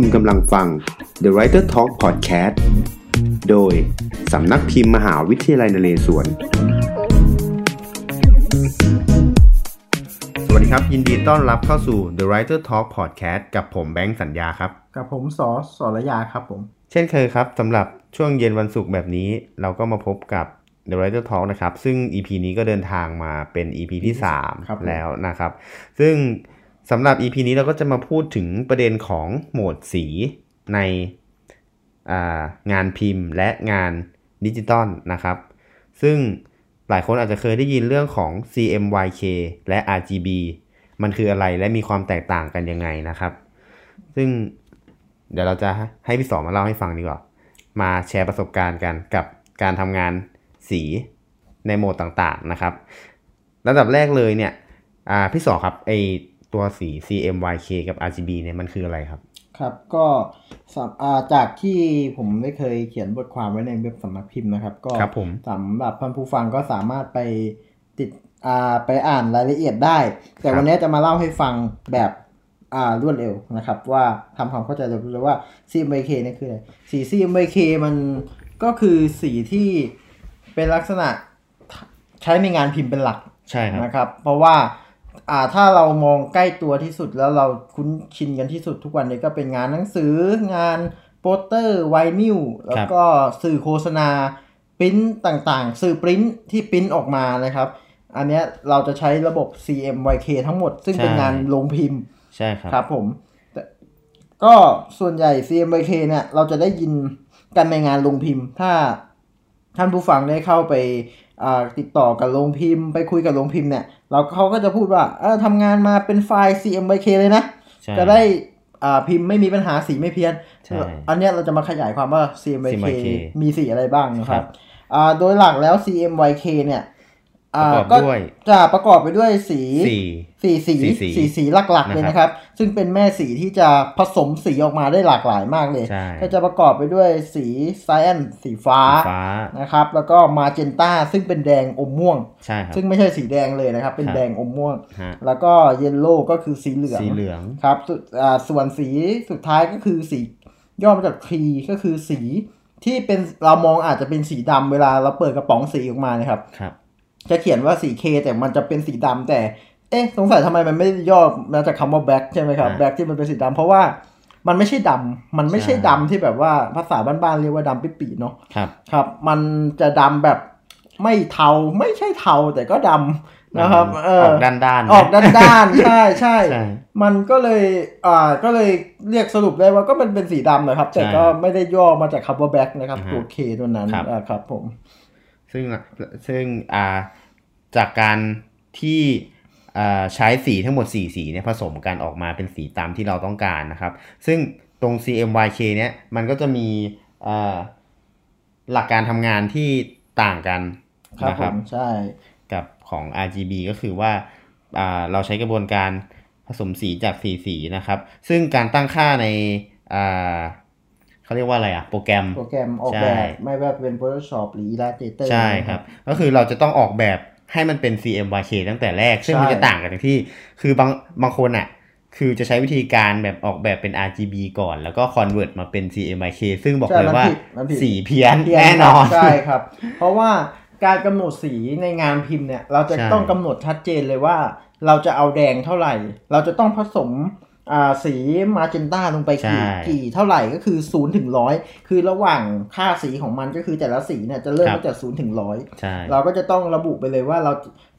คุณกำลังฟัง The Writer Talk Podcast โดยสำนักพิมพ์มหาวิทยาลัยนเรศวร สวัสดีครับ ยินดีต้อนรับเข้าสู่ The Writer Talk Podcast กับผมแบงค์สัญญาครับ กับผมสอสรยาครับผม เช่นเคยครับสำหรับช่วงเย็นวันศุกร์แบบนี้ เราก็มาพบกับ The Writer Talk นะครับ ซึ่ง EP นี้ก็เดินทางมาเป็น EP ที่ครับผม3แล้วนะครับ ซึ่ง สำหรับ EP นี้เราก็จะมาพูดถึงประเด็นของโหมดสีในางานพิมพ์และงานดิจิตอลนะครับ ซึ่งหลายคนอาจจะเคยได้ยินเรื่องของ CMYK และ RGB มันคืออะไรและมีความแตกต่างกันยังไงนะครับ ซึ่งเดี๋ยวเราจะให้พี่สองมาเล่าให้ฟังดีกว่า มาแชร์ประสบการณ์กันกับการทำงานสีในโหมดต่างๆนะครับระดับแรกเลยเนี่ยพี่สองครับไอ ตัวสี CMYK กับ RGB เนี่ยมันคืออะไรครับ ครับก็สำอ่าจากที่ผมได้เคยเขียนบทความไว้ในเว็บสำนักพิมพ์นะครับ ก็ครับผมสำหรับท่านผู้ฟังก็สามารถไปติดอ่าไปอ่านรายละเอียดได้ แต่วันนี้จะมาเล่าให้ฟังแบบอ่ารวดเร็วนะครับ ว่าทำความเข้าใจเลยว่า CMYK นี่คืออะไรสี CMYK มันก็คือสีที่เป็นลักษณะใช้ในงานพิมพ์เป็นหลักใช่ครับนะครับ เพราะว่า อ่าถ้าเรามองใกล้ตัวที่สุดแล้วเราคุ้นชินกันที่สุดทุกวันนี้ก็เป็นงานหนังสืองานโปสเตอร์ไวนิลแล้วก็สื่อโฆษณาปริ้นต่างๆ สื่อปริ้นที่ปริ้นออกมานะครับ อันเนี้ยเราจะใช้ระบบ CMYK ทั้งหมด ซึ่งเป็นใช่งานลงพิมพ์ ใช่ครับครับผมแต่ก็ส่วนใหญ่ CMYK เนี่ยเราจะได้ยินกันในงานลงพิมพ์ ถ้าท่านผู้ฟังได้เข้าไปอ่า ติดต่อกับโรงพิมพ์ไปคุยกับโรงพิมพ์เนี่ยเราเขาก็จะพูดว่าเออทำงานมาเป็นไฟล์ CMYK เลยนะใช่จะได้อ่าพิมพ์ไม่มีปัญหาสีไม่เพี้ยนใช่อันเนี้ยเราจะมาขยายความว่า CMYK CMYK มีสีอะไรบ้างนะคครัรับบอ่าโดยหลักแล้ว CMYK เนี่ย ประอ่ากอบก็ด้วยจะประกอบไปด้วยสีสี่สี่สีสี่สีสี่สีหลักๆเลยนะครับ ซึ่งเป็นแม่สีที่จะผสมสีออกมาได้หลากหลายมากเลยใช่ก็จะประกอบไปด้วยสีไซแอนสีฟ้าสีฟ้านะครับ แล้วก็มาเจนต้าซึ่งเป็นแดงอมม่วงใช่ครับซึ่งไม่ใช่สีแดงเลยนะครับ เป็นครับแดงอมม่วงฮะแล้วก็เยลโล่ก็คือสีเหลืองสีเหลืองครับสุดอ่าส่วนสีสุดท้ายก็คือสีย่อมาจากทีก็คือสีที่เป็นเรามองอาจจะเป็นสีดำเวลาเราเปิดกระป๋องสีออกมานะครับครับ จะเขียนว่าสีเคแต่มันจะเป็นสีดำแต่ เอ๊ะ สงสัยทำไมมันไม่ได้ย่อมาจากคำว่าแบ็คใช่ไหมครับอ่าแบ็คที่มันเป็นสีดำเพราะว่ามันไม่ใช่ดำมันไม่ใช่ใช่ดำที่แบบว่าภาษาบ้านๆเรียกว่าดำปิปีเนาะครับครับ มันจะดำแบบไม่เทาไม่ใช่เทาแต่ก็ดำนะครับเออออกด้านด้านๆนะออกด้านๆใช่ใช่ใช่มันก็เลยอ่าก็เลยเรียกสรุปได้ว่าก็มันเป็นสีดำนะครับ แต่ใช่ก็ไม่ได้ย่อมาจากคำว่าแบ็คนะครับอ่าฮะตัวเคตัวนั้นครับอ่าครับผม ซึ่งซึ่งอ่าจากการที่อ่าใช้สีทั้งหมด 4 สีเนี่ยผสมกันออกมาเป็นสีตามที่เราต้องการนะครับ ซึ่งตรง CMYK เนี่ยมันก็จะมีอ่าหลักการทำงานที่ต่างกันครับนะผครับมใช่กับของ RGB ก็คือว่าอ่าเราใช้กระบวนการผสมสีจากสีสีนะครับ ซึ่งการตั้งค่าในอ่า เขาเรียกว่าอะไรอะโปรแกรม โปรแกรมออกใช่แบบ ไม่ว่าเป็น Photoshop หรือ Illustrator ใช่ครับ ก็คือเราจะต้องออกแบบให้มันเป็น CMYK ตั้งแต่แรก ซึ่งใช่มันจะต่างกันตรงที่ คือบางบางคนอะคือจะใช้วิธีการแบบออกแบบเป็น RGB ก่อน แล้วก็ convert มาเป็น CMYK ซึ่งบอกใช่เลยมันว่าผิดมันผิดสีเพี้ยนเพี้ยแน่นอนครับใช่ครับ เพราะว่าการกำหนดสีในงานพิมพ์เนี่ย เราจะใช่ต้องกำหนดชัดเจนเลยว่า เราจะเอาแดงเท่าไหร่ เราจะต้องผสม อ่าสีมาเจนต้าลงไปกี่ใช่กี่เท่าไหร่ก็คือ0ูนย์ถึงร้อยคือระหว่างค่าสีของมันก็คือแต่ละสีเนี่ยจะเริ่มครับตั้งแต่ศูนย์ถึงร้อยใช่เราก็จะต้องระบุไปเลยว่าเรา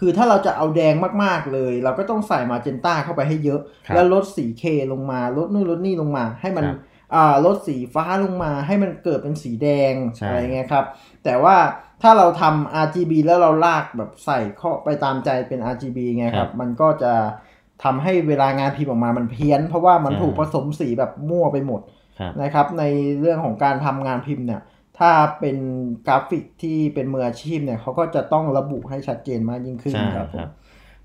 คือถ้าเราจะเอาแดงมากๆเลย เราก็ต้องใส่มาเจนต้าเข้าไปให้เยอะครับแล้วลดสีเคลงมาลดนู่นลดนี่ลงมา ให้มันครับอ่าลดสีฟ้าลงมาให้มันเกิดเป็นสีแดงใช่อะไรเงี้ยครับแต่ว่าถ้าเราทำ RGB แล้วเราลากแบบใส่เข้าไปตามใจเป็น RGB ไงครับมันก็จะ ทำให้เวลางานพิมพ์ออกมามันเพี้ยน เพราะว่ามันใช่ถูกผสมสีแบบมั่วไปหมดครับนะครับ ในเรื่องของการทำงานพิมพ์เนี่ย ถ้าเป็นกราฟิกที่เป็นมืออาชีพเนี่ยเขาก็จะต้องระบุให้ชัดเจนมากยิ่งขึ้นใช่ครับผมครับ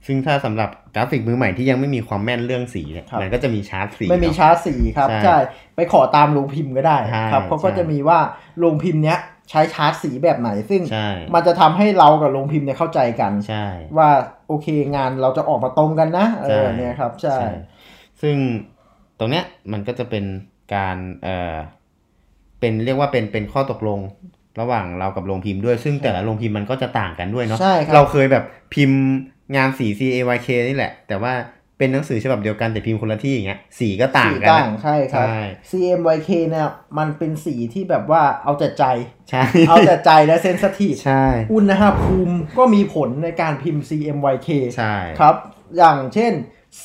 ซึ่งถ้าสำหรับกราฟิกมือใหม่ที่ยังไม่มีความแม่นเรื่องสีเนี่ยครับมันก็จะมีชาร์ตสีไม่มีเนอะชาร์จสีครับใช่ใช่ไปขอตามโรงพิมพ์ก็ได้ใช่ครับเขาก็ใช่จะมีว่าโรงพิมพ์เนี้ย ใช้ชาร์จสีแบบไหน ซึ่งใช่มันจะทำให้เรากับโรงพิมพ์เนี่ยเข้าใจกันใช่ว่าโอเคงานเราจะออกมาตรงกันนะเอใช่อเนี่ยครับ ใช่ ซึ่งตรงเนี้ยมันก็จะเป็นการเอ่อเป็นเรียกว่าเป็นเป็นข้อตกลงระหว่างเรากับโรงพิมพ์ด้วย ซึ่งแต่ละโรงพิมพ์มันก็จะต่างกันด้วยเนาะใช่ครับเราเคยแบบพิมพ์งานสี C A Y K นี่แหละ แต่ว่า เป็นหนังสือฉบับเดียวกันแต่พิมพ์คนละที่อย่างเงี้ยสีก็ต่างสีกันต่างนะใช่ครับใช่ CMYK เนี่ยมันเป็นสีที่แบบว่าเอาแต่ใจใช่เอาแต่ใจและเซนสทีฟใช่อุณหภูมิก็มีผลในการพิมพ์ CMYK ใช่ครับ อย่างเช่น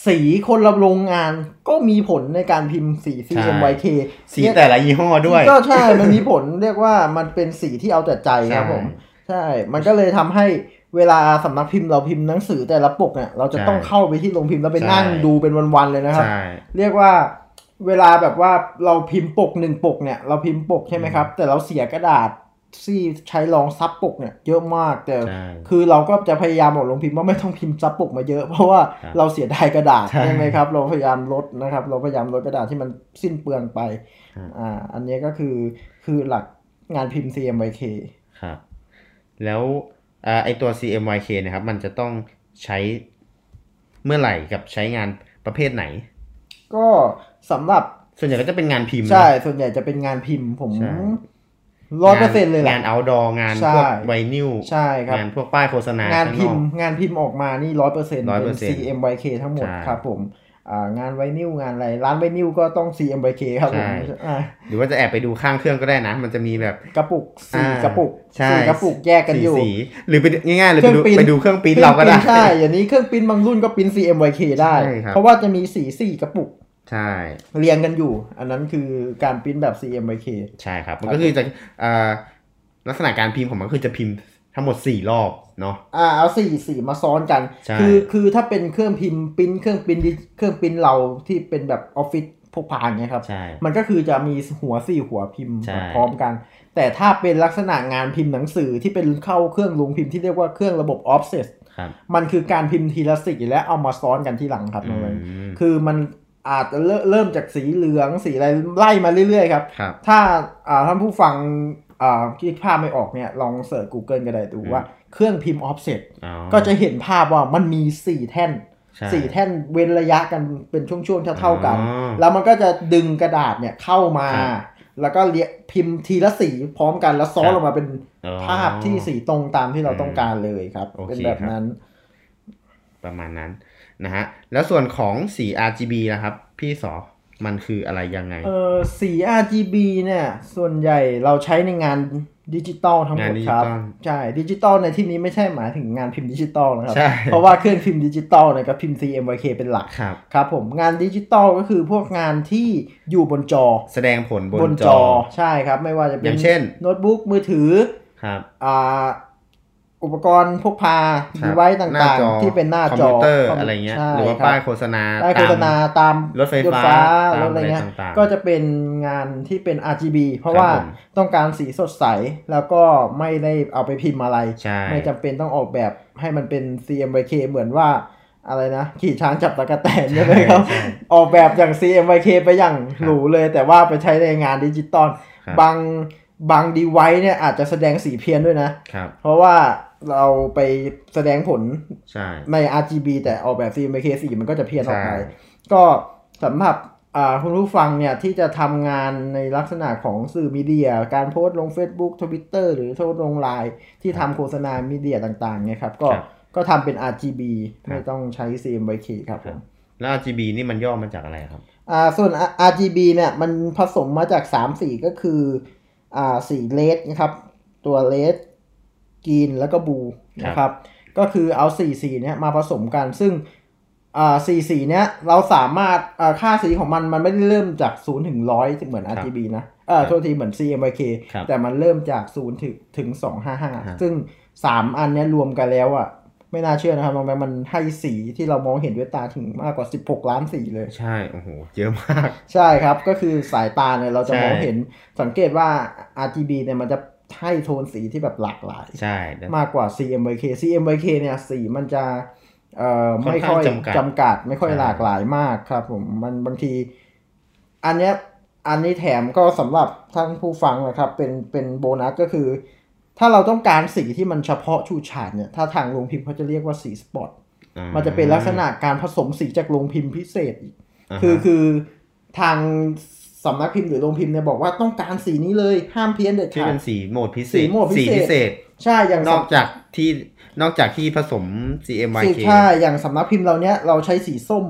สีคนละโรงงานก็มีผลในการพิมพ์สี CMYK สีแต่ละยี่ห้อด้วย ก็ใช่มันมีผลเรียกว่ามันเป็นสีที่เอาแต่ใจครับใช่ผม ใช่ มันก็เลยทำให้ เวลาสำนักพิมพ์เราพิมพ์หนังสือแต่ละปกเนี่ยเราจะใช่ต้องเข้าไปที่โรงพิมพ์แล้วไปใช่นั่งดูเป็นวันๆเลยนะครับใช่เรียกว่าเวลาแบบว่าเราพิมพ์ปกหนึ่งปกเนี่ยเราพิมพ์ปกใช่ไหมครับ แต่เราเสียกระดาษที่ใช้รองซับปกเนี่ยเยอะมากแต่ใช่คือเราก็จะพยายามบอกลงพิมพ์ว่าไม่ต้องพิมพ์ซับปกมาเยอะ เพราะว่าครับเราเสียดายกระดาษใช่ใช่ไหมครับ เราพยายามลดนะครับ เราพยายามลดกระดาษที่มันสิ้นเปลืองไปครับอ่าอันนี้ก็คือคือหลักงานพิมพ์ CMYK ครับแล้ว อ่าไอตัว CMYK เนะครับมันจะต้องใช้เมื่อไหร่กับใช้งานประเภทไหน ก็สำหรับส่วนใหญ่ก็จะเป็นงานพิมพ์นะใช่ ส่วนใหญ่จะเป็นงานพิมพ์ผมใช่ร้อยเปอร์เซ็นต์เลยแหละงาน outdoor งานใช่พวกไวนิลใช่ครับงานพวกป้ายโฆษณางานข้พิมนพ์อกงานพิมพ์ออกมานี่ร้อยเปอร์เซ็นต์เป็น100% CMYK ทั้งหมดใช่ครับผมอ่า งานไวนิลงานอะไร ร้านไวนิลก็ต้อง CMYK ครับผมใช่อ่าหรือว่าจะแอบไปดูข้างเครื่องก็ได้นะ มันจะมีแบบกระปุกสี่อ่ากระปุกใช่สี่กระปุกแยกกันอยู่สีๆหรือไปดูง่ายๆเลยเคไปรื่ดูองปริ้นไปดูเครื่องปริ้นเราก็ได้ใช่อย่างนี้เครื่องปริ้นบางรุ่นก็ปริ้น CMYK ได้ใช่ครับเพราะว่าจะมีสีสี่กระปุกใช่เรียงกันอยู่ อันนั้นคือการปริ้นแบบ CMYK ใช่ครับ มันครับก็คือจะอ่าลักษณะการพิมพ์ของมันคือจะพิมพ์ ทั้งหมดสี่รอบเนาะอ่าเอาสี่สีมาซ้อนกันใช่คือคือถ้าเป็นเครื่องพิมพ์ปริ้นเครื่องปริ้นดิเครื่องปริ้นเราที่เป็นแบบออฟฟิศพกพาอย่างเงี้ยครับใช่มันก็คือจะมีหัวสี่หัวพิมพ์ใช่พร้อมกัน แต่ถ้าเป็นลักษณะงานพิมพ์หนังสือที่เป็นเข้าเครื่องลงพิมพ์ที่เรียกว่าเครื่องระบบ offset ครับมันคือการพิมพ์ทีละสีและเอามาซ้อนกันที่หลังครับน้องเอิญอืมคือมันอาจจะเริ่มเริ่มจากสีเหลืองสีอะไรไล่มาเรื่อยๆครับครับถ้าอ่าท่านผู้ฟังอ่า คิดภาพไม่ออกเนี่ยลองเสิร์ช Google ก็ได้ดูว่าเครื่องพิมพ์ offset อ๋อก็จะเห็นภาพว่ามันมีสี่แท่นใช่สี่แท่นเว้นระยะกันเป็นช่วงๆเท่าๆกันอ๋อแล้วมันก็จะดึงกระดาษเนี่ยเข้ามาครับแล้วก็เรียงพิมพ์ทีละสีพร้อมกันแล้วซ้อนครับลงมาเป็นอ๋อภาพที่สีตรงตามที่เราต้องการเลยครับโอเคเป็นแบบนั้น ประมาณนั้นนะฮะแล้วส่วนของสี RGB นะครับ พี่สอ มันคืออะไรยังไง เออสี RGB เนี่ย ส่วนใหญ่เราใช้ในงานดิจิตอลทั้งหมดครับงานดิจิตอลใช่ดิจิตอลในที่นี้ไม่ใช่หมายถึงงานพิมพ์ดิจิตอลนะครับใช่เพราะว่าเครื่องพิมพ์ดิจิตอลเนี่ยก็พิมพ์ CMYK เป็นหลักครับครับผมงานดิจิตอลก็คือพวกงานที่อยู่บนจอ แสดงผลบบนนจจออใช่ครับ ไม่ว่าจะเป็อนย่างเช่นโน้ตบุ๊กมือถือครับอ่า อุปกรณ์พกพาครับดีไว้ต่หน้าางจอๆที่เป็นหน้าคอมจอพิวเตอร์คมอะไรเงี้ยใช่หรือว่าคบป้ายโฆษณาป้ายโฆษณาตามรถไฟฟ้าตามรถอะไรเงี้ยอะไรต่างๆก็จะเป็นงานที่เป็น RGB เพราะครับว่าผมต้องการสีสดใสแล้วก็ไม่ได้เอาไปพิมพ์อะไรใช่ไม่จำเป็นต้องออกแบบให้มันเป็น CMYK เหมือนว่าอะไรนะขี่ช้างจับตะกะแตนใช่ไหมครับใช่ออกแบบอย่าง CMYK ไปอย่างหรูเลย แต่ว่าไปใช้ในงานดิจิตอลครับบางบางดีไวซ์เนี่ยอาจจะแสดงสีเพี้ยนด้วยนะครับเพราะว่า เราไปแสดงผลใช่ใน RGB แต่ออกแบบ CMYK สีมันก็จะเพี้ยนออกไปใช่ก็สำหรับอ่าคุณผู้ฟังเนี่ยที่จะทำงานในลักษณะของสื่อมีเดีย การโพสต์ลง Facebook Twitter หรือโพสต์ลงไลน์ที่ทำโฆษณามีเดียต่างๆเนี่ยครับก็ครับก็ทำเป็น RGB ครับไม่ต้องใช้ CMYK ครับผมแล้ว RGB นี่มันย่อมาจากอะไรครับอ่าส่วน RGB เนี่ยมันผสมมาจาก 3 สีก็คืออ่าสีเลดนะครับ ตัวเลด กรีนแล้วก็บลูนะครับ ก็คือเอาสีสีเนี้ยมาผสมกัน ซึ่งอ่าสีสีเนี้ยเราสามารถอ่าค่าสีของมันมันไม่ได้เริ่มจาก0ถึง100เหมือนครับ RGB นะเออโทษทีเหมือน CMYK ครับแต่มันเริ่มจาก0ถึงถึง255ซึ่ง3อันเนี้ยรวมกันแล้วอะไม่น่าเชื่อนะครับน้องแบงค์มันให้สีที่เรามองเห็นด้วยตาถึงมากกว่า 16 ล้านสีเลย ใช่ โอ้โห เยอะมาก ใช่ครับ ก็คือสายตาเนี่ยเราจะใช่มองเห็นสังเกตว่า RGB เนี่ยมันจะ ให้โทนสีที่แบบหลากหลาย ใช่แล้วมากกว่า CMYK CMYK เนี่ยสีมันจะเอ่อค่อนไม่ข้างค่อยจำกัดจำกัด ไม่ค่อยใช่หลากหลายมากครับผมมันบางที อันเนี้ยอันนี้แถมก็สำหรับท่านผู้ฟังนะครับ เป็นเป็นโบนัสก็คือ ถ้าเราต้องการสีที่มันเฉพาะชูชาดเนี่ย ถ้าทางโรงพิมพ์เขาจะเรียกว่าสีสปอตามันจะเป็นลักษณะการผสมสีจากโรงพิมพ์พิเศษอีกาฮะคือคือทาง สำนักพิมพ์หรือโรงพิมพ์เนี่ยบอกว่าต้องการสีนี้เลยห้ามเพี้ยนเด็ดที่ขาดเป็นสีโหมดพิเศสีษโหมดพิเศษสีพิเศษ ใช่อย่างนอกจากที่นอกจากที่ผสมสี CMYK ใช่ อย่างสำนักพิมพ์เราเนี้ยเราใช้สีส้ม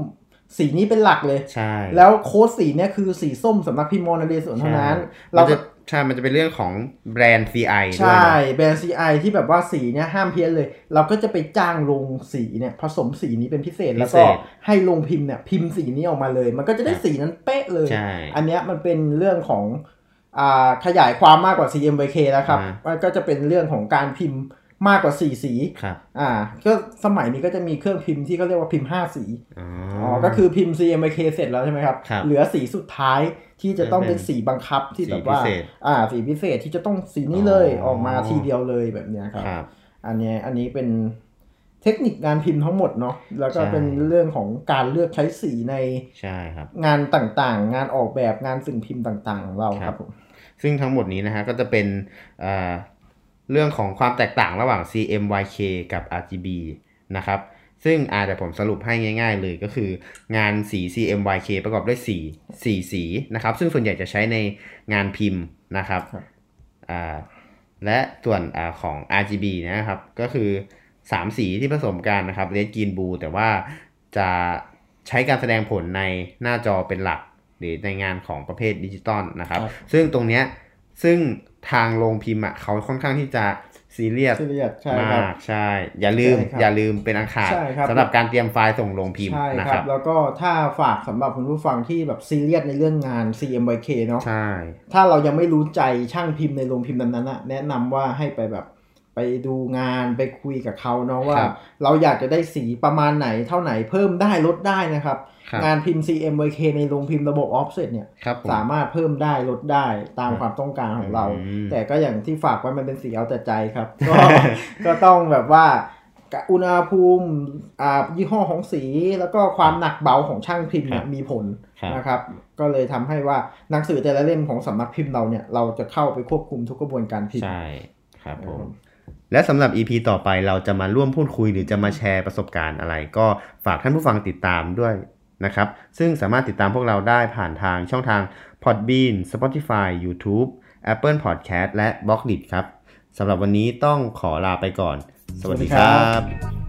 สีนี้เป็นหลักเลย ใช่ แล้วโค้ดสีเนี่ยคือสีส้มสำนักพิมพ์โมนาเดส่วนเท่านั้น เราเราจะก็ ใช่ มันจะเป็นเรื่องของแบรนด์ CI ด้วยใช่นะแบรนด์ CI ที่แบบว่าสีเนี่ยห้ามเพี้ยนเลย เราก็จะไปจ้างลงสีเนี่ยผสมสีนี้เป็นพิเศษแล้วก็ให้ลงพิมพ์เนี่ยพิมพ์สีนี้ออกมาเลย มันก็จะได้สีนั้นเป๊ะเลยใช่อันเนี้ยมันเป็นเรื่องของอ่าขยายความมากกว่า CMYK แล้วครับอ่ามันก็จะเป็นเรื่องของการพิมพ์ มากกว่า4สีครับอ่า ก็สมัยนี้ก็จะมีเครื่องพิมพ์ที่เขาเรียกว่าพิมพ์5สีอ๋ออ๋อ ก็คือพิมพ์ CMYK เสร็จแล้วใช่ไหมครับครับเหลือสีสุดท้ายที่จะต้องจะเป็นเป็นสีบังคับที่แบบว่าสีพิเศษอ่า สีพิเศษที่จะต้องสีนี้เลยอ๋อออกมาทีเดียวเลยแบบเนี้ยครับครับอันเนี้ยอันนี้เป็นเทคนิคงานพิมพ์ทั้งหมดเนาะ แล้วก็ใช่เป็นเรื่องของการเลือกใช้สีในใช่ครับ งานต่างๆ งานออกแบบงานสิ่งพิมพ์ต่างๆ ของเราครับผมซึ่งทั้งหมดนี้นะฮะก็จะเป็น เอ่อเรื่องของความแตกต่างระหว่าง CMYK กับ RGB นะครับ ซึ่งอาจจะผมสรุปให้ง่าย ๆ เลยก็คืองานสี CMYK ประกอบด้วยสีสีสีนะครับ ซึ่งส่วนใหญ่จะใช้ในงานพิมพ์นะครับครับอ่าและส่วนอาของ RGB นะครับ ก็คือ 3 สีที่ผสมกันนะครับ Red Green Blue แต่ว่าจะใช้การแสดงผลในหน้าจอเป็นหลัก หรือในงานของประเภทดิจิตอลนะครับครับซึ่งตรงเนี้ยซึ่ง ทางโรงพิมพ์อะเขาค่อนข้างที่จะซีเรียสซีเรียสใช่มาครับกใช่ อย่าลืมใช่ครับอย่าลืมเป็นอันขาดใช่ครับสำหรับการเตรียมไฟล์ส่งโรงพิมพ์ใช่นะคครัรับบแล้วก็ถ้าฝากสำหรับคุณผู้ฟังที่แบบซีเรียสในเรื่องงาน CMYK เนาะใช่ ถ้าเรายังไม่รู้ใจช่างพิมพ์ในโรงพิมพ์นั้นๆนะแนะนำว่าให้ไปแบบ ไปดูงานไปคุยกับเขาเนาะว่าครับเราอยากจะได้สีประมาณไหนเท่าไหนเพิ่มได้ลดได้นะครับครับงานพิมพ์ CMYK ในโรงพิมพ์ระบบ offset เนี่ยครับผมสามารถเพิ่มได้ลดได้ตามความต้องการของเราอืมแต่ก็อย่างที่ฝากไว้มันเป็นสีเอาแต่ใจครับ ก็ก็ต้องแบบว่าอุณหภูมิอ่ายี่ห้อของสีแล้วก็ความหนักเบาของช่างพิมพ์เนี่ยมีผลครับนะครับ ก็เลยทำให้ว่าหนังสือแต่ละเล่มของสำนักพิมพ์เราเนี่ยเราจะเข้าไปควบคุมทุกกระบวนการพิมพ์ใช่ครับผมครับ และสำหรับ EP ต่อไปเราจะมาร่วมพูดคุยหรือจะมาแชร์ประสบการณ์อะไร ก็ฝากท่านผู้ฟังติดตามด้วยนะครับ ซึ่งสามารถติดตามพวกเราได้ผ่านทางช่องทาง Podbean Spotify YouTube Apple Podcast และ b l o g d i t ครับสำหรับวันนี้ต้องขอลาไปก่อน สวัสดีครับ